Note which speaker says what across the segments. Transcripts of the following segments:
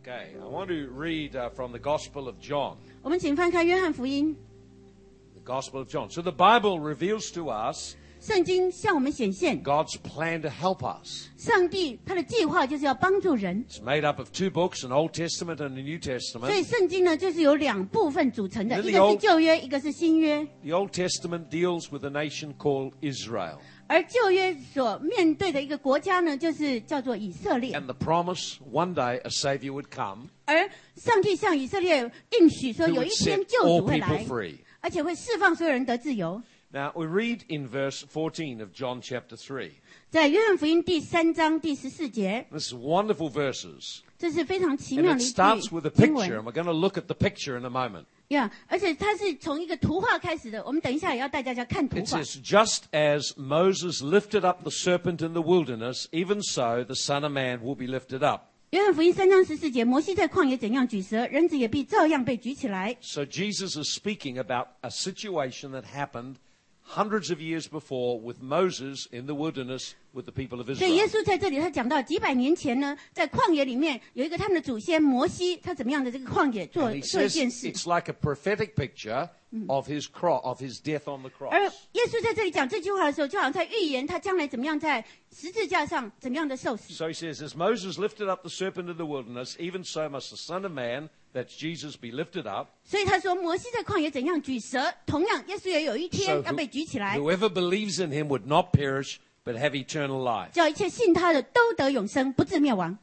Speaker 1: Okay, I want to read uh, from the Gospel of John.
Speaker 2: 我们请翻开约翰福音，
Speaker 1: The Gospel of John. So the Bible reveals to us
Speaker 2: 圣经向我们显现，
Speaker 1: God's plan to help us.
Speaker 2: 上帝他的计划就是要帮助人，
Speaker 1: It's made up of two books, an Old Testament and a New
Speaker 2: 所以
Speaker 1: Testament.
Speaker 2: 圣经呢就是由两部分组成的，
Speaker 1: Really
Speaker 2: 一个是
Speaker 1: old-
Speaker 2: 旧约，一个是新约。
Speaker 1: The Old Testament deals with a nation called Israel
Speaker 2: 而旧约所面对的一个国家呢，就是叫做以色列。
Speaker 1: and the promise one day a Savior would come
Speaker 2: 而上帝向以色列应许说，有一天救主会来，而且会释放所有人得自由。
Speaker 1: Now we read in verse fourteen of John chapter 3.
Speaker 2: 在约翰福音第三章第十四节，
Speaker 1: This is wonderful verses.
Speaker 2: 这是非常奇
Speaker 1: And
Speaker 2: 妙
Speaker 1: it
Speaker 2: 的一
Speaker 1: starts
Speaker 2: 句
Speaker 1: with a
Speaker 2: 经
Speaker 1: picture,
Speaker 2: 文
Speaker 1: and we're going to look at the picture in a moment.
Speaker 2: 呀而且它是从一个图画开始的。我们等一下也要带大家看图
Speaker 1: It
Speaker 2: 画。
Speaker 1: says, Just as Moses lifted up the serpent in the wilderness, even so the Son of Man will be lifted up.
Speaker 2: 约翰福音三章十四节，摩西在旷野怎样举蛇，人子也必照样被举起来。
Speaker 1: So Jesus is speaking about a situation that happened hundreds of years before with Moses in the wilderness with the people of
Speaker 2: 所以耶
Speaker 1: Israel.
Speaker 2: 稣在这里，他讲到几百年前呢，在旷野里面有一个他们的祖先摩西，他怎么样的这个旷野做
Speaker 1: And he
Speaker 2: 做一
Speaker 1: says
Speaker 2: 件事。
Speaker 1: it's like a prophetic picture of his cross, of his death on the
Speaker 2: 而
Speaker 1: cross.
Speaker 2: 耶稣在这里讲这句话的时候，就好像在预言他将来怎么样在十字架上怎么样的受死。
Speaker 1: So he says, As Moses lifted up the serpent in the wilderness, even so must the Son of Man, that's Jesus, be lifted up.
Speaker 2: 所以他说，摩西在旷野怎样举蛇，同样耶稣也有一
Speaker 1: So
Speaker 2: 天
Speaker 1: who-
Speaker 2: 要被举起来，
Speaker 1: whoever believes in him would not perish, but have eternal life.
Speaker 2: 叫一切信他的都得永生，不至灭亡。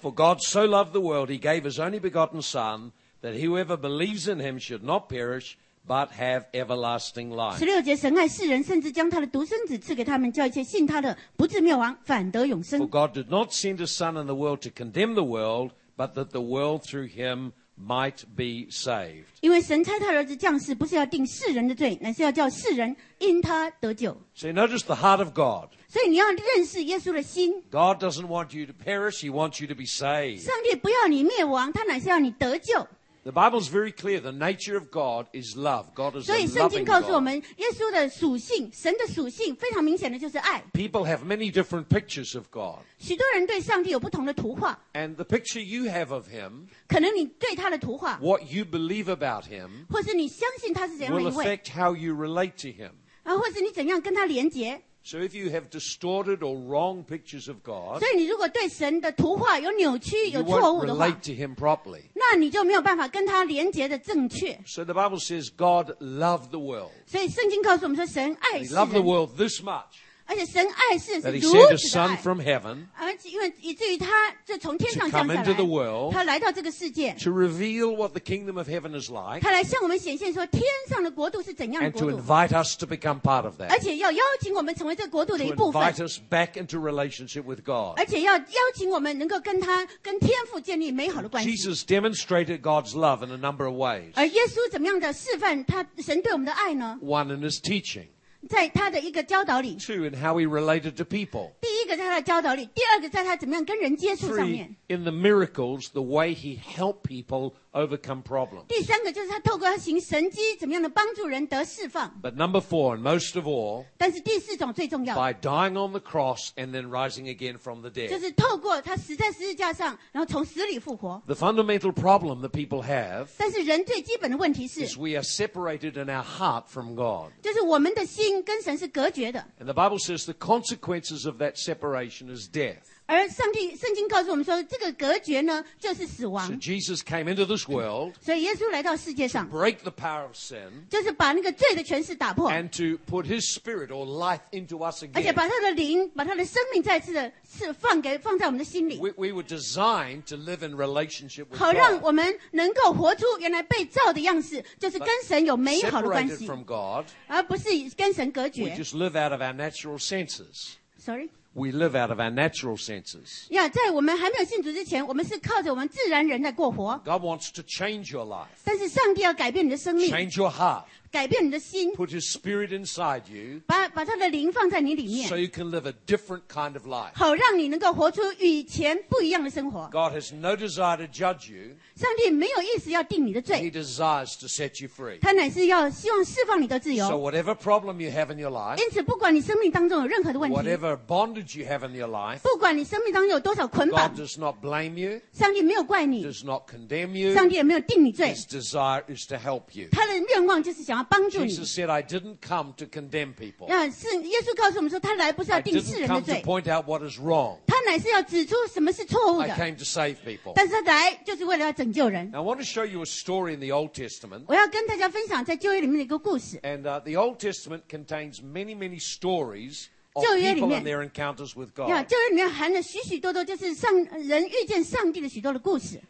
Speaker 1: For God so loved the world, he gave his only begotten Son, that whoever believes in him should not perish, but have everlasting
Speaker 2: 十
Speaker 1: life.
Speaker 2: 六节，神爱世人，甚至将他的独生子赐给他们，叫一切信他的不至灭亡，反得永
Speaker 1: For
Speaker 2: 生。
Speaker 1: God did not send his Son in the world to condemn the world, but that the world through him might be saved.
Speaker 2: 因为神差他儿子降世，不是要定世人的罪，乃是要叫世人因他得救。
Speaker 1: So you notice the heart of God.
Speaker 2: 所以你要认识耶稣的心
Speaker 1: ，God doesn't want you to perish, he wants you to be saved.
Speaker 2: 上帝不要你灭亡，他乃是要你得救。
Speaker 1: The Bible's very clear. The nature of God is love. God is
Speaker 2: 所
Speaker 1: a
Speaker 2: 以圣经
Speaker 1: loving
Speaker 2: 告诉我
Speaker 1: God.
Speaker 2: 们，耶稣的属性，神的属性非常明显的就是爱。
Speaker 1: People have many different pictures of God.
Speaker 2: 许多人对上帝有不同的图画，
Speaker 1: And the picture you have of him,
Speaker 2: 可能你对他的图画，
Speaker 1: what you believe about him,
Speaker 2: 或是你相信他是怎样的
Speaker 1: will
Speaker 2: 一位，
Speaker 1: affect how you relate to him.
Speaker 2: 啊，或是你怎样跟他连结。
Speaker 1: So if you have distorted or wrong pictures of God,
Speaker 2: 所以你如果对神的图画有扭曲、
Speaker 1: you
Speaker 2: 有错
Speaker 1: won't
Speaker 2: 误的话
Speaker 1: relate，to him properly.
Speaker 2: 那你就没有办法跟他连结的正确。
Speaker 1: So the Bible says God loved the world.
Speaker 2: 所以圣经告诉我们说，神爱
Speaker 1: He
Speaker 2: 世
Speaker 1: loved the
Speaker 2: 人，
Speaker 1: world this much
Speaker 2: 而且神爱世人
Speaker 1: that
Speaker 2: 是
Speaker 1: he
Speaker 2: 如
Speaker 1: sent his
Speaker 2: 此的
Speaker 1: son
Speaker 2: 爱，
Speaker 1: from heaven
Speaker 2: 而且因为以至于他就从天上
Speaker 1: To
Speaker 2: 降
Speaker 1: come
Speaker 2: 下
Speaker 1: into the
Speaker 2: 来，
Speaker 1: world
Speaker 2: 他来到这个世界，
Speaker 1: to reveal what the kingdom of heaven is like
Speaker 2: 他来向我们显现说天上的国度是怎样的
Speaker 1: and
Speaker 2: 国
Speaker 1: to
Speaker 2: 度，
Speaker 1: invite us to become part of
Speaker 2: 而
Speaker 1: that.
Speaker 2: 且要邀请我们成为这个国度的
Speaker 1: To
Speaker 2: 一部分
Speaker 1: invite，us back into relationship with God.
Speaker 2: 而且要邀请我们能够跟他跟天父建立美好的关系。
Speaker 1: Jesus demonstrated God's love in a number of ways.
Speaker 2: 而耶稣怎么样的示范他神对我们的爱呢？
Speaker 1: One in his teaching,
Speaker 2: 在他的一个教导里，
Speaker 1: two in how he related to people,
Speaker 2: 第一个在他的教导里，第二个在他怎么样跟人接触上
Speaker 1: three
Speaker 2: 面，
Speaker 1: in the miracles, the way he helped people overcome problems.
Speaker 2: 第三个就是他透过他行神迹，怎么样的帮助人得释放。
Speaker 1: But number four, and most of all,
Speaker 2: 但是第四种最重要，
Speaker 1: by dying on the cross and then rising again from the
Speaker 2: 就
Speaker 1: dead.
Speaker 2: 是透过他死在十字架上，然后从死里复活。
Speaker 1: The fundamental problem that people have
Speaker 2: 但是人最基本的问题是，
Speaker 1: is we are separated in our heart from God.
Speaker 2: 就是我们的心跟神是隔绝的。
Speaker 1: And the Bible says the consequences of that separation is death.
Speaker 2: 而上帝圣经告诉我们说，这个隔绝呢，就是死
Speaker 1: So
Speaker 2: 亡。
Speaker 1: Jesus came into this world,
Speaker 2: 所以耶稣来到世界上，
Speaker 1: break the power of sin,
Speaker 2: 就是把那个罪的权势打破，
Speaker 1: and to put his spirit or life into us
Speaker 2: 而且
Speaker 1: again.
Speaker 2: 把他的灵、把他的生命再次的是放给放在我们的心里，
Speaker 1: We, we were designed to live in relationship with
Speaker 2: 好让
Speaker 1: God.
Speaker 2: 我们能够活出原来被造的样式，就是跟神有美好的关
Speaker 1: Separated
Speaker 2: 系，
Speaker 1: from God,
Speaker 2: 而不是跟神隔
Speaker 1: we
Speaker 2: 绝。
Speaker 1: just live out of our natural senses.
Speaker 2: Sorry。
Speaker 1: We live out of our natural senses.
Speaker 2: 呀在我们还没有信主之前，我们是靠着我们自然人在过活。
Speaker 1: God wants to change your life,
Speaker 2: 但是上帝要改变你的生命，
Speaker 1: change your heart,
Speaker 2: 改变你的心，
Speaker 1: put His Spirit inside you
Speaker 2: 把把他的灵放在你里
Speaker 1: so
Speaker 2: 面，
Speaker 1: you can live a different kind of life.
Speaker 2: 好让你能够活出与以前不一样的生活。
Speaker 1: God has no desire to judge you,
Speaker 2: 上帝没有意思要定你的
Speaker 1: He
Speaker 2: 罪，
Speaker 1: desires to set you free.
Speaker 2: 他乃是要希望释放你的自
Speaker 1: So,
Speaker 2: 由。
Speaker 1: whatever problem you have in your life,
Speaker 2: 因此，不管你生命当中有任何的问题，
Speaker 1: whatever bondage you have in your life,
Speaker 2: 不管你生命当中有多少捆绑
Speaker 1: God，does not blame you,
Speaker 2: 上帝没有怪你，
Speaker 1: does not condemn you.
Speaker 2: 上帝也没有定你罪，
Speaker 1: His desire is to help you.
Speaker 2: 他的愿望就是想要 帮助你。
Speaker 1: Jesus said, I didn't come to condemn people.
Speaker 2: 那是耶稣告诉我们说，他来不是要
Speaker 1: I
Speaker 2: 定世
Speaker 1: didn't
Speaker 2: 人的
Speaker 1: come to
Speaker 2: 罪，
Speaker 1: point out what is wrong.
Speaker 2: 他乃是要指出什么是错误
Speaker 1: I
Speaker 2: 的。
Speaker 1: came to save people.
Speaker 2: 但是他来就是为了要拯救人。
Speaker 1: Now, I want to show you a story in the Old Testament.
Speaker 2: 我要跟大家分享在旧约里面的一个故事。
Speaker 1: And uh, the Old Testament contains many, many stories of
Speaker 2: 旧约里
Speaker 1: people
Speaker 2: 面-
Speaker 1: and their encounters with
Speaker 2: 呀，
Speaker 1: God.
Speaker 2: 旧约里面含了许许多多，就是上人遇见上帝的许多的故事。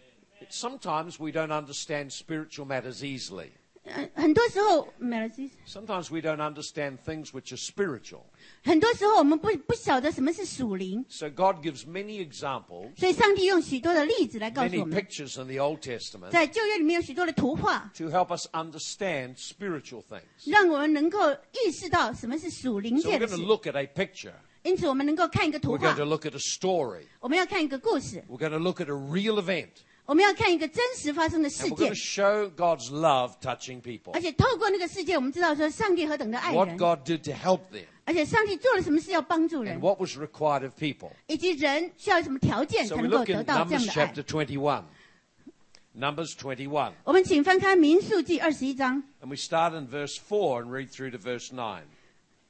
Speaker 1: Sometimes we don't understand spiritual matters easily.
Speaker 2: 呃，很多时候没了，
Speaker 1: Sometimes we don't understand things which are spiritual.
Speaker 2: 很多时候我们不不晓得什么是属灵，
Speaker 1: So God gives many examples,
Speaker 2: 所以上帝用许多的例子来告诉
Speaker 1: many
Speaker 2: 我们，
Speaker 1: pictures in the Old Testament
Speaker 2: 在旧约里面有许多的图画，
Speaker 1: to help us understand spiritual things.
Speaker 2: 让我们能够意识到什么是属灵
Speaker 1: So
Speaker 2: 界
Speaker 1: we're
Speaker 2: 的
Speaker 1: going
Speaker 2: 事
Speaker 1: to。look at a picture.
Speaker 2: 因此，我们能够看一个图
Speaker 1: We're going
Speaker 2: 画
Speaker 1: to，look at a story.
Speaker 2: 我们要看一个故事，
Speaker 1: We're going to look at a real event.
Speaker 2: 我们要看一个真实发生的
Speaker 1: And
Speaker 2: 事
Speaker 1: going
Speaker 2: 件
Speaker 1: to，show God's love touching people.
Speaker 2: 而且透过那个事件，我们知道说上帝何等的爱
Speaker 1: What
Speaker 2: 人
Speaker 1: ，God did to help them
Speaker 2: 而且上帝做了什么事要帮助人
Speaker 1: and，what was required of people.
Speaker 2: 以及人需要什么条件
Speaker 1: So
Speaker 2: 才
Speaker 1: we
Speaker 2: 能够
Speaker 1: look
Speaker 2: 得
Speaker 1: in
Speaker 2: 到这样
Speaker 1: Numbers
Speaker 2: 的爱
Speaker 1: chapter。21. Numbers 21.
Speaker 2: 我们请翻开民数记二十一章
Speaker 1: And we start in verse 4 and read through to verse 9.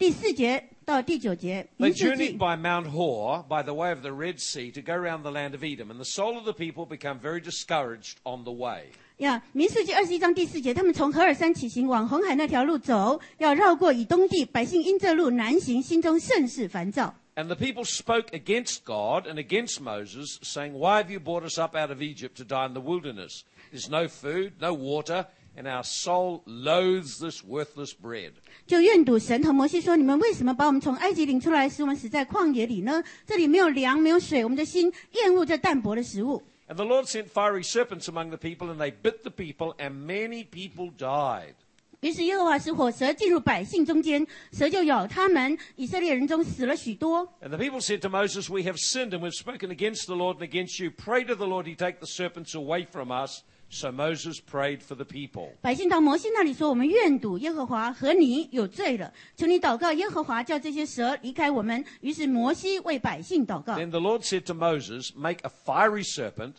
Speaker 2: 第四节到第九节。
Speaker 1: They
Speaker 2: 民数
Speaker 1: journeyed
Speaker 2: 记
Speaker 1: by Mount Hor, by the way of the Red Sea, to go round the land of Edom. And the soul of the people became very discouraged on the way.
Speaker 2: 呀，民数记二十一章第四节，他们从何尔山起行，往红海那条路走，要绕过以东地，百姓因这路难行，心中甚是烦躁。
Speaker 1: And the people spoke against God and against Moses, saying, Why have you brought us up out of Egypt to die in the wilderness? There's no food, no water, and our soul loathes this worthless bread.
Speaker 2: 就怨赌神和摩西说：“你们为什么把我们从埃及领出来，使我们死在旷野里呢？这里没有粮，没有水，我们的心厌恶这淡薄的食物。
Speaker 1: And the Lord sent fiery serpents among the people, and they bit the people, and many people died.
Speaker 2: 于是耶和华使火蛇进入百姓中间，蛇就咬他们，以色列人中死了许多。
Speaker 1: And the people said to Moses, We have sinned, and we've spoken against the Lord and against you. Pray to the Lord he take the serpents away from us. So Moses prayed for the people.
Speaker 2: 百姓到摩西那里说：“我们怨赌耶和华和你有罪了，求你祷告耶和华，叫这些蛇离开我们。”于是摩西为百姓祷告。
Speaker 1: Then the Lord said to Moses, Make a fiery serpent,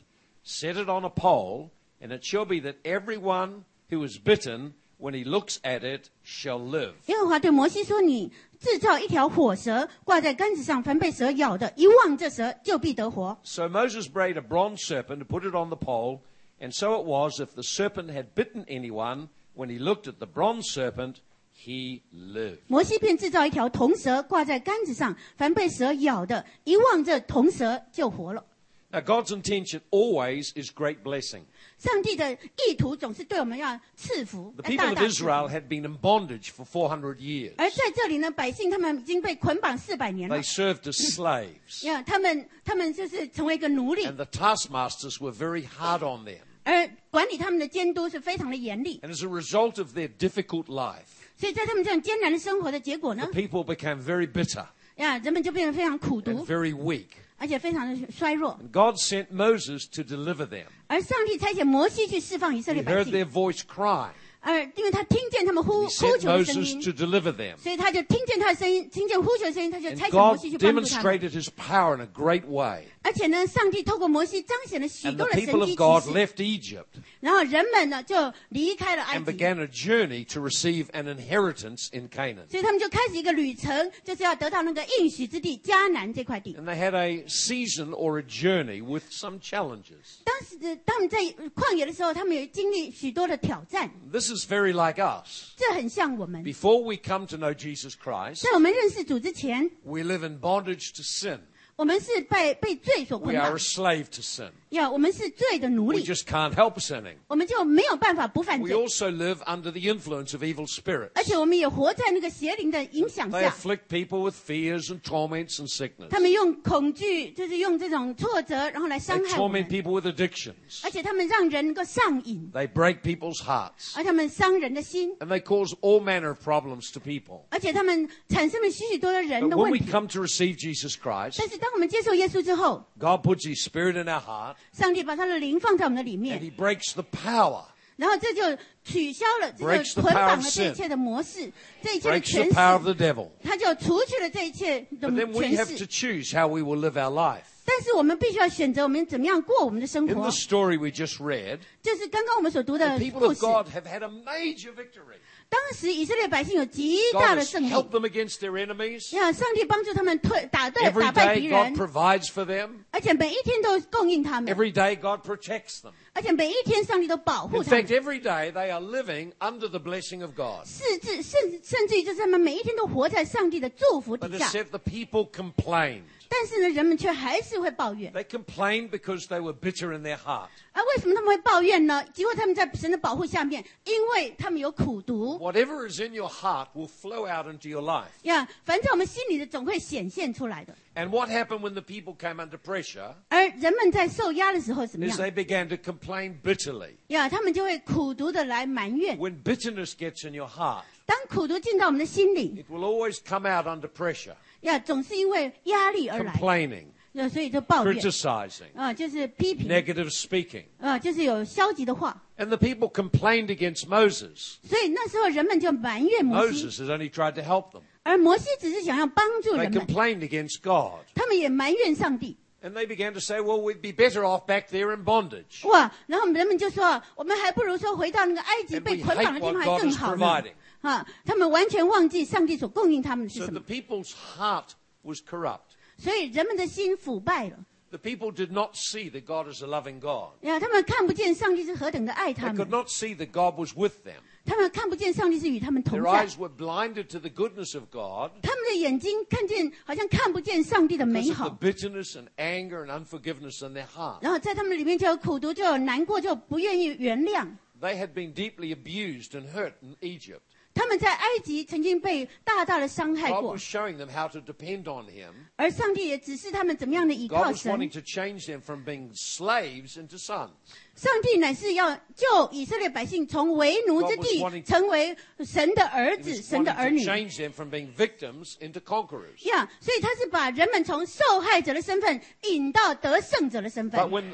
Speaker 1: set it on a pole, and it shall be that everyone who is bitten, when he looks at it, shall live.
Speaker 2: 耶和华对摩西说：“你制造一条火蛇，挂在杆子上，凡被蛇咬的，一望这蛇，就必得活。
Speaker 1: So Moses made a bronze serpent and put it on the pole, and so it was if the serpent had bitten anyone, when he looked at the bronze serpent, he lived.
Speaker 2: 摩西便制造一条铜蛇，挂在杆子上，凡被蛇咬的，一望这铜蛇就活了。
Speaker 1: Now, God's intention always is great blessing.
Speaker 2: 上帝的意图总是对我们要赐福，
Speaker 1: The
Speaker 2: 要
Speaker 1: people
Speaker 2: 大
Speaker 1: of
Speaker 2: 大赐福
Speaker 1: Israel had been in bondage for 400 years.
Speaker 2: 而在这里呢，百姓他们已经被捆绑四百年了
Speaker 1: They。served as slaves,
Speaker 2: 呀，他们他们就是成为一个奴隶
Speaker 1: and，the taskmasters were very hard on them.
Speaker 2: 而管理他们的监督是非常的严厉。
Speaker 1: And as a result of their difficult life,
Speaker 2: 所以在他们这样艰难的生活的结果呢
Speaker 1: the，people became very bitter
Speaker 2: 呀，人们就变得非常苦
Speaker 1: and
Speaker 2: 毒，
Speaker 1: very weak.
Speaker 2: 而且非常的衰弱。
Speaker 1: And God sent Moses to deliver them.
Speaker 2: 而上帝差遣摩西去释放以色
Speaker 1: He
Speaker 2: 列百
Speaker 1: heard
Speaker 2: 姓，
Speaker 1: their voice crying.
Speaker 2: 而因为他听见他们呼
Speaker 1: He
Speaker 2: 呼
Speaker 1: sent
Speaker 2: 求的声
Speaker 1: Moses
Speaker 2: 音，
Speaker 1: to deliver them.
Speaker 2: 所以他就听见他的声音，听见呼求的声音，他就
Speaker 1: And
Speaker 2: 差遣摩
Speaker 1: God
Speaker 2: 西去帮助他们。
Speaker 1: demonstrated his power in a great way.
Speaker 2: 而且呢，上帝透过摩西彰显了许
Speaker 1: And
Speaker 2: 多
Speaker 1: the
Speaker 2: 的神
Speaker 1: people
Speaker 2: 迹
Speaker 1: of God
Speaker 2: 奇事，
Speaker 1: left Egypt
Speaker 2: 然后人们呢就离开了埃
Speaker 1: and
Speaker 2: 及，
Speaker 1: began a journey to receive an inheritance in Canaan.
Speaker 2: 所以他们就开始一个旅程，就是要得到那个应许之地迦南这块地。
Speaker 1: And they had a season or a journey with some challenges.
Speaker 2: 当时的他们在旷野的时候，他们有经历许多的挑战，
Speaker 1: This is very like us.
Speaker 2: 这很像我们。
Speaker 1: Before we come to know Jesus Christ,
Speaker 2: 在我们认识主之前，
Speaker 1: we live in bondage to sin.
Speaker 2: 我们是被被罪所
Speaker 1: We
Speaker 2: 捆
Speaker 1: are
Speaker 2: 绑
Speaker 1: a，slave to sin.
Speaker 2: 呀，我们是罪的奴
Speaker 1: We
Speaker 2: 隶，
Speaker 1: just can't help sinning.
Speaker 2: 我们就没有办法不犯
Speaker 1: We
Speaker 2: 罪，
Speaker 1: also live under the influence of evil spirits.
Speaker 2: 而且我们也活在那个邪灵的影响
Speaker 1: They
Speaker 2: 下。
Speaker 1: afflict people with fears and torments and sickness.
Speaker 2: 他们用恐惧，就是用这种挫折，然后来
Speaker 1: They
Speaker 2: 伤害我
Speaker 1: torment
Speaker 2: 们，
Speaker 1: people with addictions.
Speaker 2: 而且他们让人能够上瘾，
Speaker 1: They break people's hearts.
Speaker 2: 而他们伤人的心，
Speaker 1: And they cause all manner of problems to people.
Speaker 2: 而且他们产生了许许多多人
Speaker 1: But
Speaker 2: 的
Speaker 1: when
Speaker 2: 问
Speaker 1: we
Speaker 2: 题。
Speaker 1: come to receive Jesus Christ,
Speaker 2: 但是 当我们接受耶稣之后，
Speaker 1: God puts His Spirit in our heart
Speaker 2: 上帝把他的灵放在我们的里
Speaker 1: and
Speaker 2: 面，
Speaker 1: He breaks the power,
Speaker 2: 然后这就取消了这个
Speaker 1: Breaks the
Speaker 2: 捆
Speaker 1: power
Speaker 2: 绑
Speaker 1: of
Speaker 2: 了这一
Speaker 1: sin.
Speaker 2: 切的模式，这一切的
Speaker 1: breaks
Speaker 2: 权
Speaker 1: the power of
Speaker 2: 势，
Speaker 1: the devil.
Speaker 2: 他就除去了这一切的
Speaker 1: But then we
Speaker 2: 权
Speaker 1: have to
Speaker 2: 势。
Speaker 1: choose how we will live our life.
Speaker 2: 但是我们必须要选择我们怎么样过我们的生
Speaker 1: In
Speaker 2: 活
Speaker 1: the，story we just read,
Speaker 2: 就是刚刚我们所读
Speaker 1: the
Speaker 2: 的
Speaker 1: people
Speaker 2: 故
Speaker 1: of
Speaker 2: 事。
Speaker 1: God have had a major victory.
Speaker 2: 当时以色列百姓有极
Speaker 1: God
Speaker 2: 大的
Speaker 1: has
Speaker 2: 胜利
Speaker 1: ，helped them against their enemies.
Speaker 2: 呀，上帝帮助他们退打对
Speaker 1: Every
Speaker 2: 打败
Speaker 1: day
Speaker 2: 敌
Speaker 1: God
Speaker 2: 人
Speaker 1: ，provides for them.
Speaker 2: 而且每一天都供应他们
Speaker 1: ，Every day God protects them.
Speaker 2: 而且每一天上帝都保护
Speaker 1: In
Speaker 2: 他们
Speaker 1: fact,。every day they are living under the blessing of God.
Speaker 2: 甚至甚甚至于就是他们每一天都活在上帝的祝福
Speaker 1: But
Speaker 2: 底下
Speaker 1: the people complained.
Speaker 2: 但是呢，人们却还是会抱怨。
Speaker 1: They complained because they were bitter in their heart.
Speaker 2: 而为什么他们会抱怨呢？结果他们在神的保护下面，因为他们有苦毒
Speaker 1: Whatever is in your heart will flow out into your life.
Speaker 2: 呀，凡在我们心里的总会显现出来的。
Speaker 1: And what happened when the people came under pressure
Speaker 2: 而人们在受压的时候怎么
Speaker 1: is
Speaker 2: 样
Speaker 1: they began to complain bitterly.
Speaker 2: 呀？他们就会苦毒的来埋怨。
Speaker 1: When bitterness gets in your heart,
Speaker 2: 当苦毒进到我们的心里，
Speaker 1: it will always come out under pressure.
Speaker 2: 呀，总是因为压力而来，
Speaker 1: Complaining,
Speaker 2: 呀，所以就抱怨
Speaker 1: criticizing,
Speaker 2: 啊，就是批评
Speaker 1: negative speaking.
Speaker 2: 啊，就是有消极的话。
Speaker 1: And the people complained against Moses.
Speaker 2: 所以那时候人们就埋怨摩西，
Speaker 1: Moses has only tried to help them.
Speaker 2: 而摩西只是想要帮助
Speaker 1: They
Speaker 2: 人们，
Speaker 1: complained against God.
Speaker 2: 他们也埋怨上帝。
Speaker 1: And they began to say, well, we'd be better off back there in bondage.
Speaker 2: 哇！然后人们就说，我们还不如说回到那个埃及
Speaker 1: And
Speaker 2: 被
Speaker 1: we
Speaker 2: 捆绑的
Speaker 1: hate
Speaker 2: 地方
Speaker 1: what
Speaker 2: 还
Speaker 1: God
Speaker 2: 更
Speaker 1: is
Speaker 2: 好呢
Speaker 1: providing.。
Speaker 2: 啊，他们完全忘记上帝所供应他们的是
Speaker 1: So
Speaker 2: 什
Speaker 1: the
Speaker 2: 么，
Speaker 1: people's heart was corrupt.
Speaker 2: 所以人们的心腐败了。
Speaker 1: The people did not see that God is a loving God.
Speaker 2: 呀，他们看不见上帝是何等的爱
Speaker 1: They
Speaker 2: 他
Speaker 1: could
Speaker 2: 们，
Speaker 1: not see that God was with them.
Speaker 2: 他们看不见上帝是与他们同
Speaker 1: Their
Speaker 2: 在
Speaker 1: eyes，were blinded to the goodness of God
Speaker 2: 他们的眼睛看见好像看不见上帝的
Speaker 1: because
Speaker 2: 美
Speaker 1: of
Speaker 2: 好
Speaker 1: the，bitterness and anger and unforgiveness in their heart.
Speaker 2: 然后在他们里面就有苦毒，就有难过，就不愿意原谅。
Speaker 1: They had been deeply abused and hurt in Egypt.
Speaker 2: 他们在埃及曾经被大大的伤害
Speaker 1: God
Speaker 2: 过
Speaker 1: was，showing them how to depend on Him.
Speaker 2: 而上帝也指示他们怎么样的依
Speaker 1: God
Speaker 2: 靠
Speaker 1: was
Speaker 2: 神。
Speaker 1: wanting to change them from being slaves into sons.
Speaker 2: 上帝乃是要救以色列百姓从为奴之
Speaker 1: God
Speaker 2: 地
Speaker 1: wanting
Speaker 2: 成为神的儿
Speaker 1: He
Speaker 2: 子、
Speaker 1: was
Speaker 2: 神的
Speaker 1: wanting
Speaker 2: 儿
Speaker 1: to
Speaker 2: 女
Speaker 1: change them from being victims into conquerors.
Speaker 2: 呀。所以他是把人们从受害者的身份引到得胜者的身份
Speaker 1: when,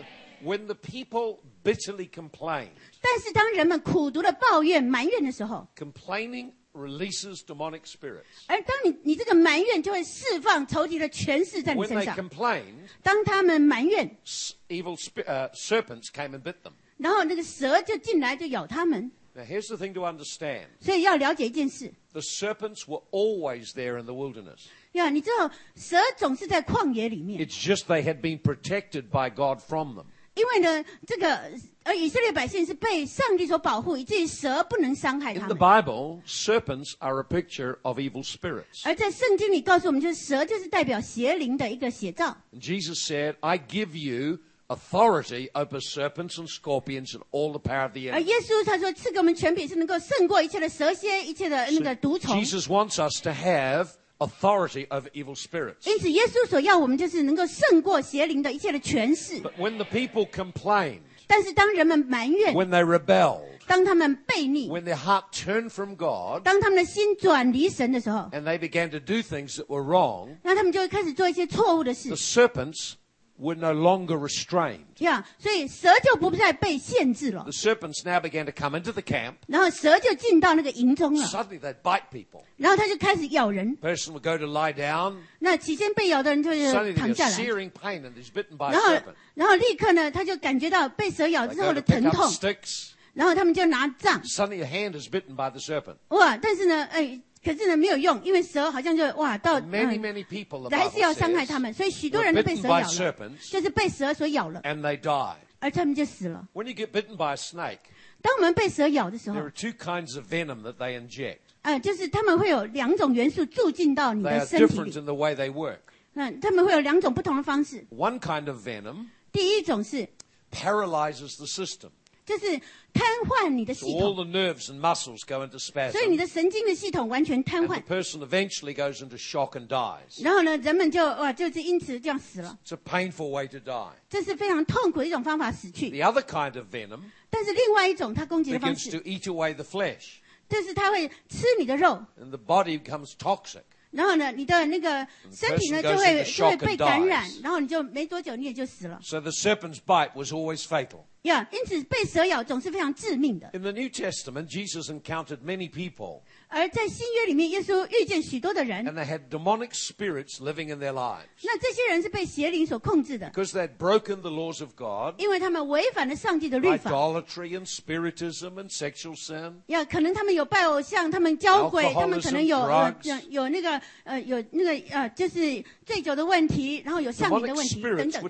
Speaker 1: when the people bitterly complained,
Speaker 2: 但是当人们苦读的抱怨、埋怨的时候，
Speaker 1: complaining releases demonic spirits.
Speaker 2: 而当你你这个埋怨就会释放仇敌的权势在你
Speaker 1: When
Speaker 2: 身
Speaker 1: they
Speaker 2: 上。
Speaker 1: complained,
Speaker 2: 当他们埋怨，
Speaker 1: s- evil sp- uh, serpents came and bit them.
Speaker 2: 然后那个蛇就进来就咬他们。
Speaker 1: Now, here's the thing to understand
Speaker 2: 所以要了解一件事，
Speaker 1: the serpents were always there in the wilderness.
Speaker 2: 呀，你知道蛇总是在旷野里面，
Speaker 1: It's just they had been protected by God from them.
Speaker 2: 因为呢，这个而以色列百姓是被上帝所保护，以至于蛇不能伤害他
Speaker 1: In
Speaker 2: 他
Speaker 1: the。Bible, serpents are a picture of evil spirits.
Speaker 2: 而在圣经里告诉我们，就是蛇就是代表邪灵的一个写照。
Speaker 1: And Jesus said, I give you authority over serpents and scorpions and all the power of the
Speaker 2: 而
Speaker 1: enemy.
Speaker 2: 耶稣他说赐给我们权柄，是能够胜过一切的蛇蝎、一切的那个毒虫。
Speaker 1: Jesus wants us to have authority over evil spirits.
Speaker 2: 因此，耶稣所要我们就是能够胜过邪灵的一切的权势。
Speaker 1: But when the people complained,
Speaker 2: 但是，当人们埋怨，
Speaker 1: when they rebelled,
Speaker 2: 当他们悖逆，
Speaker 1: when their heart turned from God,
Speaker 2: 当他们的心转离神的时候，
Speaker 1: and they began to do things that were wrong,
Speaker 2: 那他们就会开始做一些错误的事
Speaker 1: the serpents were no longer restrained.
Speaker 2: 呀。所以蛇就不再被限制了
Speaker 1: The，serpents now began to come into the camp.
Speaker 2: 然后蛇就进到那个营中了，
Speaker 1: Suddenly they'd bite people.
Speaker 2: 然后它就开始咬人。
Speaker 1: Person would go to lie down.
Speaker 2: 那起先被咬的人就
Speaker 1: Suddenly
Speaker 2: 是
Speaker 1: they
Speaker 2: 躺
Speaker 1: get
Speaker 2: 下来，
Speaker 1: searing pain and he's bitten by a
Speaker 2: 然后
Speaker 1: serpent.
Speaker 2: 然后立刻呢，他就感觉到被蛇咬
Speaker 1: They
Speaker 2: 之后
Speaker 1: go
Speaker 2: 的
Speaker 1: to pick
Speaker 2: 疼
Speaker 1: up
Speaker 2: 痛，
Speaker 1: sticks.
Speaker 2: 然后他们就拿杖，
Speaker 1: Suddenly your hand is bitten by the serpent.
Speaker 2: 哇！但是呢，哎， 可是呢没有用，因为蛇好像就哇到
Speaker 1: Many,
Speaker 2: 嗯
Speaker 1: many people, the
Speaker 2: 还是要
Speaker 1: Bible
Speaker 2: 伤害他
Speaker 1: says,
Speaker 2: 们，所以许多
Speaker 1: were
Speaker 2: 人都被
Speaker 1: bitten
Speaker 2: 蛇
Speaker 1: by
Speaker 2: 咬了，
Speaker 1: serpents
Speaker 2: 就是被蛇所咬了，
Speaker 1: and they died.
Speaker 2: 而他们就死了。
Speaker 1: When you get bitten by a snake,
Speaker 2: 当我们被蛇咬的时候
Speaker 1: there，are two kinds of venom that they inject.
Speaker 2: 呃，就是他们会有两种元素注进到你
Speaker 1: They
Speaker 2: 的
Speaker 1: are
Speaker 2: 身体
Speaker 1: different
Speaker 2: 里，
Speaker 1: in the way they work.
Speaker 2: 那他们会有两种不同的方式。
Speaker 1: One kind of venom
Speaker 2: 第一种是
Speaker 1: paralyzes the system.
Speaker 2: 就是瘫痪你的
Speaker 1: So
Speaker 2: 系
Speaker 1: all
Speaker 2: 统，
Speaker 1: the nerves and muscles go into
Speaker 2: 所以你
Speaker 1: spasm.
Speaker 2: 的神经的系统完全瘫
Speaker 1: And the
Speaker 2: 痪，
Speaker 1: person eventually goes into shock and dies.
Speaker 2: 然后呢，人们就哇，就是因此这样死了。
Speaker 1: It's a painful way to die.
Speaker 2: 这是非常痛苦的一种方法死去。
Speaker 1: The other kind of venom
Speaker 2: 但是另外一种它攻击的方
Speaker 1: begins to
Speaker 2: 式，
Speaker 1: eat away the flesh,
Speaker 2: 就是它会吃你的肉，
Speaker 1: and the body becomes toxic.
Speaker 2: 然后呢，你的那个身体呢就会就会被感染然后你就没多久你也就死了
Speaker 1: So the serpent's bite was always fatal.
Speaker 2: Yeah，。因此被蛇咬总是非常致命的。
Speaker 1: In the New Testament, Jesus encountered many people,
Speaker 2: 而在新约里面，耶稣遇见许多的人
Speaker 1: ，and they had demonic spirits living in their lives.
Speaker 2: 那这些人是被邪灵所控制的
Speaker 1: ，Because they'd broken the laws of God,
Speaker 2: 因为他们违反了上帝的律法。
Speaker 1: idolatry and spiritism and sexual sin.
Speaker 2: 呀，可能他们有拜偶像，他们教鬼，他们可能有呃有那个呃有那个呃就是醉酒的问题，然后有上瘾的问题等等。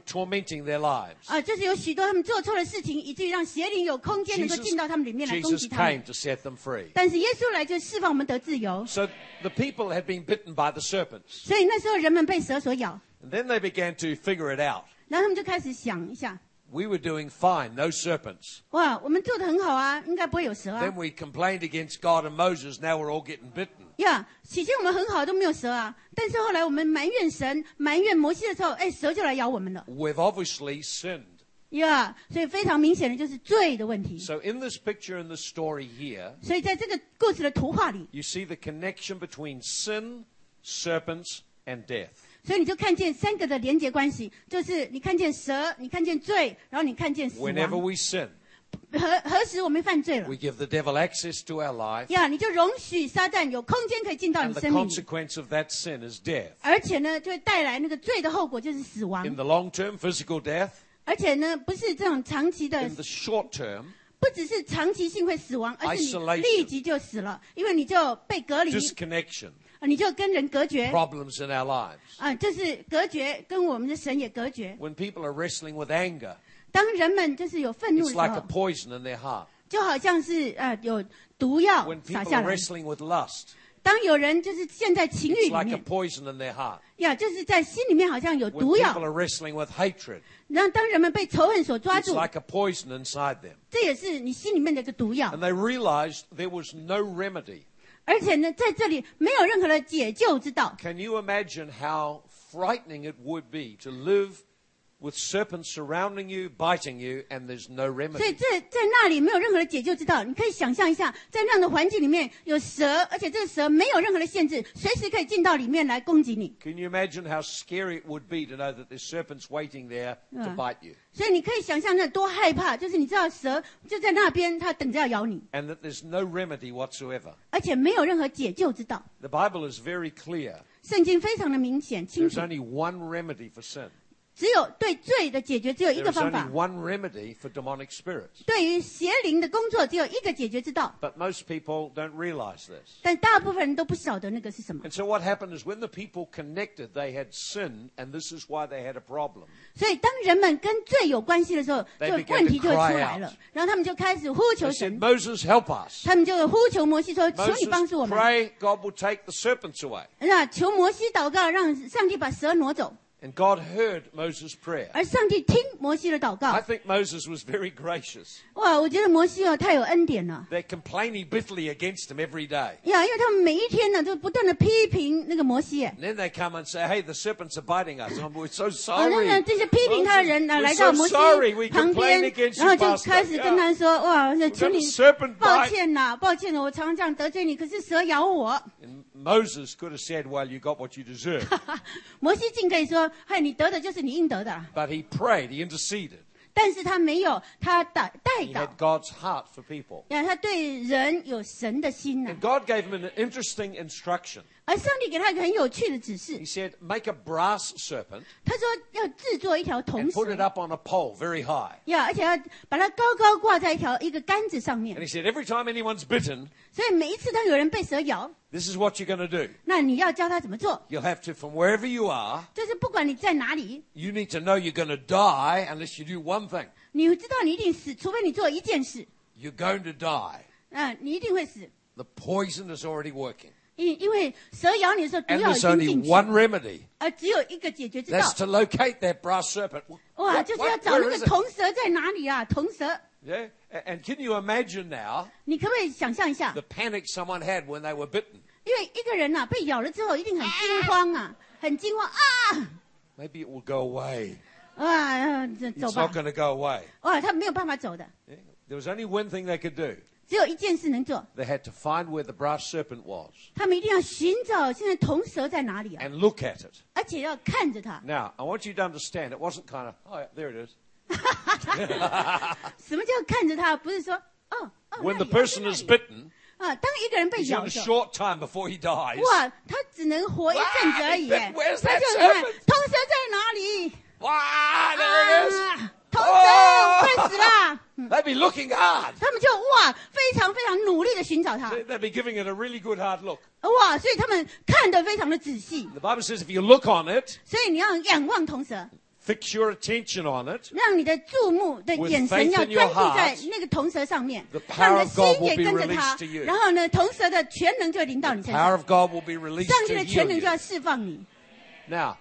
Speaker 2: 啊、就是有许多他们做错的事情，以至于让邪灵有空间能够进到他们里面来攻击他们。但是耶稣来就释放我们得自由。
Speaker 1: So the people had been bitten by the serpents.
Speaker 2: 所以那时候人们被蛇所咬。
Speaker 1: Then they began to figure it out.
Speaker 2: 然后他们就开始想一下。
Speaker 1: We were doing fine, no serpents.
Speaker 2: 哇，我们做的很好啊，应该不会有蛇啊
Speaker 1: Then。we complained against God and Moses. Now we're all getting bitten.
Speaker 2: 呀起先我们很好，都没有蛇啊，但是后来我们埋怨神、埋怨摩西的时候，哎，蛇就来咬我们了。
Speaker 1: We've obviously sinned.
Speaker 2: 呀所以非常明显的就是罪的问题。
Speaker 1: So in this picture in the story here,
Speaker 2: 所以在这个故事的图画里，
Speaker 1: you see the connection between sin, serpents, and death.
Speaker 2: 所以你就看见三个的连结关系，就是你看见蛇，你看见罪，然后你看见死
Speaker 1: Whenever
Speaker 2: 亡。
Speaker 1: we sin,
Speaker 2: 何何时我们犯罪了
Speaker 1: we？give the devil access to our life,
Speaker 2: 呀你就容许撒旦有空间可以进到你命里
Speaker 1: ，consequence of that sin is death.
Speaker 2: 而且呢，就会带来那个罪的后果就是死亡
Speaker 1: In。the long term, physical death.
Speaker 2: 而且呢，不是这种长期的
Speaker 1: short term,
Speaker 2: 不只是长期性会死亡，而是你立即就死了，因为你就被隔离你就跟人隔绝
Speaker 1: ，problems in our lives.
Speaker 2: 啊，就是隔绝，跟我们的神也隔绝。
Speaker 1: When people are wrestling with anger,
Speaker 2: 当人们就是有愤怒的时
Speaker 1: 候 it's
Speaker 2: like
Speaker 1: a，poison in their heart.
Speaker 2: 就好像是呃有毒药
Speaker 1: 撒
Speaker 2: 下
Speaker 1: 来
Speaker 2: When
Speaker 1: people
Speaker 2: are
Speaker 1: wrestling with lust,
Speaker 2: 当有人就是陷在情欲
Speaker 1: it's
Speaker 2: 里
Speaker 1: like a
Speaker 2: 面
Speaker 1: ，poison in their heart.
Speaker 2: 呀，就是在心里面好像有
Speaker 1: When
Speaker 2: 毒
Speaker 1: people
Speaker 2: 药。
Speaker 1: are wrestling with hatred,
Speaker 2: 然后当人们被仇恨所抓
Speaker 1: it's
Speaker 2: 住
Speaker 1: ，like a poison inside them.
Speaker 2: 这也是你心里面的一个毒药而且呢，在这里没有任何的解救之道。
Speaker 1: Can you imagine how frightening it would be to live with serpents surrounding you, biting you, and there's no
Speaker 2: 所以
Speaker 1: remedy?
Speaker 2: 这在那里没有任何的解救之道。你可以想象一下，在那样的环境里面有蛇，而且这个蛇没有任何的限制，随时可以进到里面来攻击你。
Speaker 1: Can you imagine how scary it would be to know that there's serpents waiting there to
Speaker 2: Yeah.
Speaker 1: bite you?
Speaker 2: 所以你可以想象那多害怕，就是你知道蛇就在那边，它等着要咬你，
Speaker 1: And that there's no remedy whatsoever.
Speaker 2: 而且没有任何解救之道。
Speaker 1: The Bible is very clear.
Speaker 2: 圣经非常的明显清
Speaker 1: There's
Speaker 2: 楚，
Speaker 1: only one remedy for sin.
Speaker 2: 只有对罪的解决只有一个方
Speaker 1: only
Speaker 2: 法
Speaker 1: ，one remedy for demonic spirits.
Speaker 2: 对于邪灵的工作只有一个解决之道。
Speaker 1: But most people don't realize this.
Speaker 2: 但大部分人都不晓得那个是什么
Speaker 1: ，And so what happened is when the people connected, they had sinned, and this is why they had a problem.
Speaker 2: 所以当人们跟罪有关系的时候，就问题就会出来了。然后他们就开始呼求神
Speaker 1: ，Moses, help us.
Speaker 2: 他们就呼求摩西说：“求你帮助我们。
Speaker 1: pray God will take the serpents away. ”
Speaker 2: 那求摩西祷告，让上帝把蛇挪走。
Speaker 1: And God heard Moses' prayer.
Speaker 2: 而上帝听摩西的祷
Speaker 1: I
Speaker 2: 告，
Speaker 1: think Moses was very gracious.
Speaker 2: 哇！我觉得摩西哦太有恩典了
Speaker 1: They're complaining bitterly against him every day.
Speaker 2: 呀，因为他们每一天呢就不断的批评那个摩西。哎
Speaker 1: And then they come and say, hey, the serpents are biting us. And we're so
Speaker 2: 哦，那
Speaker 1: sorry.
Speaker 2: 呢，这些批评他的人呢
Speaker 1: Moses,
Speaker 2: 来
Speaker 1: we're
Speaker 2: 到
Speaker 1: so
Speaker 2: 摩西
Speaker 1: sorry. We
Speaker 2: 旁
Speaker 1: complain
Speaker 2: 边，
Speaker 1: against
Speaker 2: 然后
Speaker 1: you,
Speaker 2: 就
Speaker 1: Pastor.
Speaker 2: 开始跟他说：“哇，求
Speaker 1: got
Speaker 2: 你
Speaker 1: a serpent
Speaker 2: 抱
Speaker 1: bite.
Speaker 2: 歉呐，抱歉了，我常常这样得罪你，可是蛇咬我。
Speaker 1: And Moses could have said, well, you got what you deserve.
Speaker 2: 摩西竟可以说：“ 嗨，你得的就是你应得的。
Speaker 1: but he prayed, he interceded.
Speaker 2: ”但是他没有，他代代
Speaker 1: He
Speaker 2: 祷
Speaker 1: had，God's heart for people.
Speaker 2: 呀，他对人有神的心呐、
Speaker 1: And God gave him an interesting instruction.
Speaker 2: 而上帝给他一个很有趣的指示
Speaker 1: He，said, make a brass serpent
Speaker 2: 他说要制作一条铜
Speaker 1: and put it
Speaker 2: 蛇，
Speaker 1: up on a pole very high.
Speaker 2: 呀，而且要把它高高挂在一条一个杆子上
Speaker 1: And
Speaker 2: 面。
Speaker 1: he said, every time anyone's bitten,
Speaker 2: 所以每一次当有人被蛇咬，
Speaker 1: this is what you're going to do.
Speaker 2: 那你要教他怎么做，
Speaker 1: You'll have to, from wherever you are,
Speaker 2: 就是不管你在哪里，
Speaker 1: you need to know you're going to die unless you do one thing.
Speaker 2: 你知道你一定死，除非你做一件事，
Speaker 1: You're going to die.
Speaker 2: 嗯、你一定会死。
Speaker 1: The poison is already working.
Speaker 2: 因因为蛇咬你的时候，毒
Speaker 1: And
Speaker 2: 药已
Speaker 1: there's
Speaker 2: 经
Speaker 1: only
Speaker 2: 进去，
Speaker 1: one remedy.
Speaker 2: 而只有一个解决之道
Speaker 1: That's。to locate that brass serpent.
Speaker 2: 哇，
Speaker 1: What-
Speaker 2: 就是要
Speaker 1: what-
Speaker 2: 找那
Speaker 1: where
Speaker 2: 个
Speaker 1: is it?
Speaker 2: 铜蛇在哪里啊？铜蛇，
Speaker 1: Yeah? A- And can you imagine now
Speaker 2: 你可不可以想象一下
Speaker 1: the？panic someone had when they were bitten?
Speaker 2: 因为一个人呐、被咬了之后，一定很惊慌啊，很惊慌啊！
Speaker 1: Maybe it will go away.
Speaker 2: 哇，这
Speaker 1: It's
Speaker 2: 走吧
Speaker 1: not！going to go away.
Speaker 2: 哇，他没有办法走的，
Speaker 1: Yeah? There was only one thing they could do.
Speaker 2: 只有一件事能做，
Speaker 1: They had to find where the brass serpent was
Speaker 2: 他们一定要寻找现在铜蛇在哪里啊，
Speaker 1: and look at it.
Speaker 2: 而且要看着它。
Speaker 1: Now, I want you to understand, it wasn't kind of, oh, yeah, there it is.
Speaker 2: 什么叫看着它？不是说哦哦，
Speaker 1: When
Speaker 2: 那
Speaker 1: the
Speaker 2: 里
Speaker 1: person
Speaker 2: 哦
Speaker 1: is
Speaker 2: 在那里
Speaker 1: bitten,
Speaker 2: 啊，当一个人被
Speaker 1: he's
Speaker 2: 咬
Speaker 1: got
Speaker 2: 的
Speaker 1: a
Speaker 2: 时候，
Speaker 1: short time before he dies.
Speaker 2: 哇，他只能活一阵子而已。
Speaker 1: Wow, where's
Speaker 2: 他
Speaker 1: that
Speaker 2: 就看
Speaker 1: serpent？
Speaker 2: 铜蛇在哪里？
Speaker 1: Wow, there it is.
Speaker 2: 啊，铜蛇
Speaker 1: Oh
Speaker 2: 快死了！
Speaker 1: They'd be looking hard.
Speaker 2: 他们就哇，非常非常努力的寻找它，
Speaker 1: They- They'd be giving it a really good hard look.
Speaker 2: 哇，所以他们看得非常的仔细。
Speaker 1: The Bible says if you look on it,
Speaker 2: 所以你要仰望铜蛇，
Speaker 1: fix your attention on it,
Speaker 2: 让你的注目的
Speaker 1: With
Speaker 2: 眼
Speaker 1: faith
Speaker 2: 神要
Speaker 1: in your
Speaker 2: 专注在
Speaker 1: heart,
Speaker 2: 那个铜蛇上面
Speaker 1: the，power
Speaker 2: 让你的
Speaker 1: of God
Speaker 2: 心也
Speaker 1: will be
Speaker 2: 跟着它
Speaker 1: released to you.。
Speaker 2: 然后呢，铜蛇的全能就会临到你身
Speaker 1: power
Speaker 2: 上，
Speaker 1: of God will be released
Speaker 2: 上帝
Speaker 1: to
Speaker 2: 的全能
Speaker 1: you.
Speaker 2: 就要释放你。
Speaker 1: Now,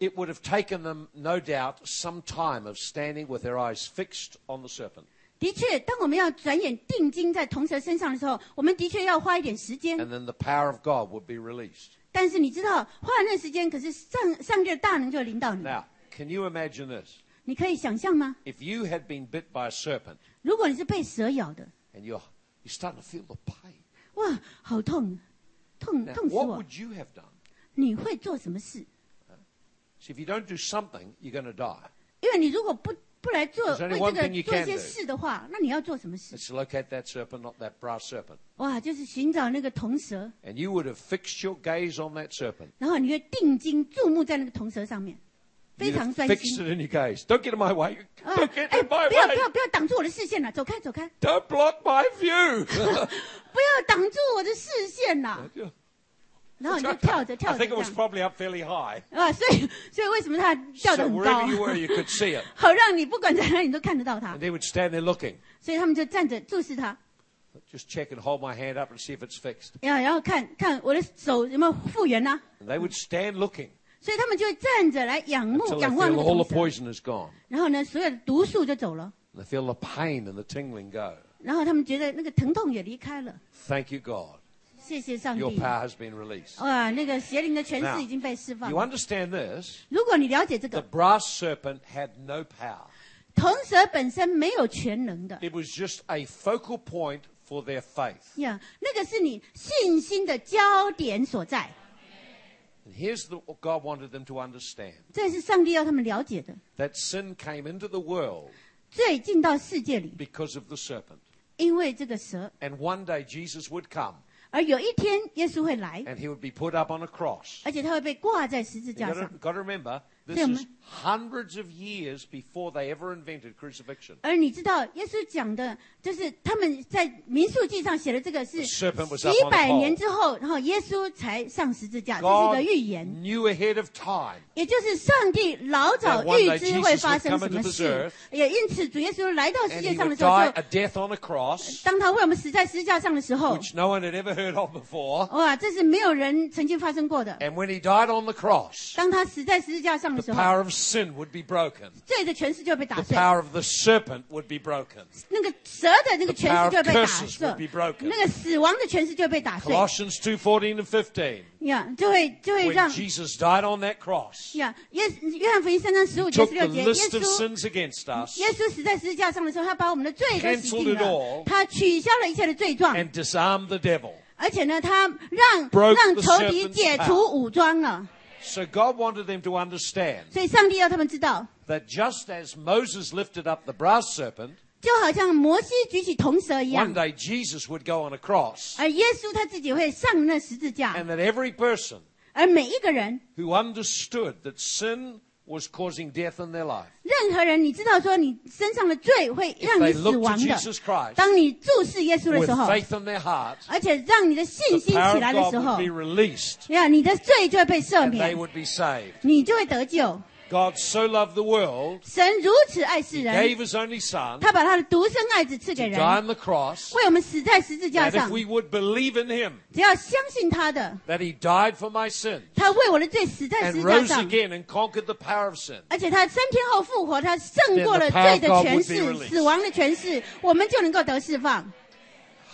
Speaker 1: it would have taken them, no doubt, some time of standing with their eyes fixed on the serpent.
Speaker 2: 的确，当我们要转眼定睛在铜蛇身上的时候，我们的确要花一点时间。
Speaker 1: And then the power of God would be released.
Speaker 2: 但是你知道，花了那时间，可是上上帝的大能就临到你。
Speaker 1: Now, can you imagine this?
Speaker 2: 你可以想象吗？
Speaker 1: If you had been bit by a serpent
Speaker 2: 如果你是被蛇咬的，
Speaker 1: and you're, you're starting to feel the pain,
Speaker 2: 哇，好痛，痛
Speaker 1: now,
Speaker 2: 痛死
Speaker 1: what
Speaker 2: 我！
Speaker 1: would you have done?
Speaker 2: 你会做什么事？
Speaker 1: See, if you don't do something, you're going to die.
Speaker 2: 因为你如果不不来做
Speaker 1: There's only
Speaker 2: 为
Speaker 1: one
Speaker 2: 这个
Speaker 1: thing you
Speaker 2: 做一
Speaker 1: can
Speaker 2: 些
Speaker 1: do.
Speaker 2: 事的话，那你要做什么事？
Speaker 1: Let's locate that serpent, not that brass serpent.
Speaker 2: 哇，就是寻找那个铜蛇，
Speaker 1: And you would have fixed your gaze on that serpent.
Speaker 2: 然后你会定睛注目在那个铜蛇上面，非
Speaker 1: You'd
Speaker 2: 常
Speaker 1: have
Speaker 2: 专
Speaker 1: fixed
Speaker 2: 心
Speaker 1: it。in your gaze. Don't get in my way.
Speaker 2: 啊
Speaker 1: Don't get
Speaker 2: 哎，
Speaker 1: in
Speaker 2: 不
Speaker 1: my
Speaker 2: 要不
Speaker 1: way.
Speaker 2: 要不要挡住我的视线了，走开走开，
Speaker 1: Don't block my view.
Speaker 2: 不要挡住我的视线啦。 然后你就跳着
Speaker 1: I
Speaker 2: 跳着
Speaker 1: think
Speaker 2: 这
Speaker 1: it was
Speaker 2: 样
Speaker 1: probably up fairly high.
Speaker 2: 啊，所以所以为什么它跳
Speaker 1: So
Speaker 2: 得很高
Speaker 1: wherever？you were, you could see it.
Speaker 2: 好让你不管在哪里你都看得到它
Speaker 1: And，they would stand there looking.
Speaker 2: 所以他们就站着注视它，
Speaker 1: Just check and hold my hand up and see if it's fixed.
Speaker 2: 然后然后看看我的手有没有复原呐、
Speaker 1: And they would stand looking
Speaker 2: 所以他们就会站着来仰慕
Speaker 1: until they
Speaker 2: 仰望
Speaker 1: feel
Speaker 2: 那个
Speaker 1: all
Speaker 2: 铜
Speaker 1: the
Speaker 2: 蛇，
Speaker 1: poison is gone.
Speaker 2: 然后呢，所有的毒素就走了，
Speaker 1: And they feel the pain and the tingling go.
Speaker 2: 然后他们觉得那个疼痛也离开了。
Speaker 1: Thank you, God.
Speaker 2: 谢谢上
Speaker 1: Your
Speaker 2: 帝，
Speaker 1: power has been released.
Speaker 2: 哇，那个邪灵的权
Speaker 1: Now,
Speaker 2: 势已经被释放
Speaker 1: You
Speaker 2: 了。
Speaker 1: understand this?
Speaker 2: 如果你了解这
Speaker 1: The
Speaker 2: 个，
Speaker 1: brass serpent had no power.
Speaker 2: 铜蛇本身没有全能的
Speaker 1: It was just a focal point for their faith.
Speaker 2: 呀那个是你信心的焦点所在。
Speaker 1: And here's the, what God wanted them to understand
Speaker 2: 这是上帝要他们了解的。
Speaker 1: that sin came into the world
Speaker 2: 罪进到世界里，
Speaker 1: because of the serpent.
Speaker 2: 因为这个蛇。
Speaker 1: And one day Jesus would come
Speaker 2: 而有一天，耶稣会来，而且他会被挂在十字架上。
Speaker 1: Hundreds of years before they ever invented crucifixion.
Speaker 2: 而你知道，耶稣讲的，就是他们在民数记上写的这个是
Speaker 1: The serpent was
Speaker 2: 几
Speaker 1: on
Speaker 2: 百
Speaker 1: pole.
Speaker 2: 年之后，然后耶稣才上十字架，这是一
Speaker 1: God
Speaker 2: 个预言
Speaker 1: ，knew ahead of time
Speaker 2: 也就是上帝老早
Speaker 1: That one
Speaker 2: 预
Speaker 1: day
Speaker 2: 知会发生
Speaker 1: Jesus would come
Speaker 2: 什么
Speaker 1: this
Speaker 2: 事
Speaker 1: earth，
Speaker 2: 也因此主耶稣来到世
Speaker 1: and
Speaker 2: 界
Speaker 1: he
Speaker 2: 上的
Speaker 1: would
Speaker 2: 时候
Speaker 1: ，die
Speaker 2: 就
Speaker 1: a death on a cross,
Speaker 2: 当他为我们死在十字架上的时候
Speaker 1: ，which no one had ever heard of before.
Speaker 2: 哇，这是没有人曾经发生过的。
Speaker 1: And when he died on the cross,
Speaker 2: 当他死在十字架上的
Speaker 1: the
Speaker 2: 时候
Speaker 1: ，power of sin would be broken.
Speaker 2: 罪的权势就被打
Speaker 1: The
Speaker 2: 碎，
Speaker 1: power of the serpent would be broken.
Speaker 2: 那个蛇的那个权势就会被打
Speaker 1: The power of curses
Speaker 2: 碎
Speaker 1: would be broken.，
Speaker 2: 那个死亡的权势就会被打碎，
Speaker 1: Colossians 2:14 and 15.
Speaker 2: 呀，就会就会
Speaker 1: When
Speaker 2: 让
Speaker 1: Jesus died on that cross,
Speaker 2: 呀，约约翰福音三章十五节
Speaker 1: took
Speaker 2: 十六
Speaker 1: the
Speaker 2: 节，耶
Speaker 1: list of
Speaker 2: 稣
Speaker 1: sins against us
Speaker 2: 耶稣死在十字架上的时候，他把我们的罪都洗
Speaker 1: Cancelled
Speaker 2: 净
Speaker 1: it
Speaker 2: 了
Speaker 1: all，
Speaker 2: 他取消了一切的罪状，
Speaker 1: and disarmed the devil.
Speaker 2: 而且呢，他让
Speaker 1: Broke
Speaker 2: 让
Speaker 1: the
Speaker 2: 仇敌
Speaker 1: serpent's
Speaker 2: 解
Speaker 1: power
Speaker 2: 除武装了。
Speaker 1: So God wanted them to understand
Speaker 2: 所以上帝要他们知道，
Speaker 1: that just as Moses lifted up the brass serpent,
Speaker 2: 就好像摩西举起铜蛇一
Speaker 1: one
Speaker 2: 样，
Speaker 1: day Jesus would go on a cross,
Speaker 2: 而耶稣他自己会上那十字架，
Speaker 1: and that every person
Speaker 2: 而每一个人，
Speaker 1: who understood that sin
Speaker 2: 任何人，你知道说你身上的罪会让你死亡的。当你注视耶稣的时候，而且让你的信心起来的时候，呀，你的罪就会被赦免，你就会得救。
Speaker 1: God so loved the world,
Speaker 2: 神如此爱世
Speaker 1: He
Speaker 2: 人，
Speaker 1: gave His only Son
Speaker 2: 他把他的独生爱子赐给
Speaker 1: to
Speaker 2: 人，
Speaker 1: die on the cross,
Speaker 2: 为我们死在十字架
Speaker 1: that if
Speaker 2: 上。
Speaker 1: we would believe in Him,
Speaker 2: 只要相信他的，
Speaker 1: that He died for my sin
Speaker 2: 他为我的罪死在
Speaker 1: and
Speaker 2: 十字架
Speaker 1: rose
Speaker 2: 上，
Speaker 1: again and conquered the power of sin.
Speaker 2: 而且他三天后复活，他胜过了罪的权势、死亡的权势，我们就能够得释放。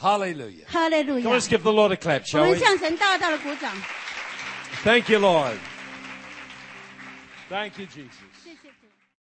Speaker 1: Hallelujah.
Speaker 2: 哈利路
Speaker 1: Come
Speaker 2: 亚
Speaker 1: on,！let's give the Lord a clap,
Speaker 2: 我
Speaker 1: shall
Speaker 2: 们
Speaker 1: we?
Speaker 2: 向神大大的鼓掌。
Speaker 1: Thank you, Lord. Thank you, Jesus.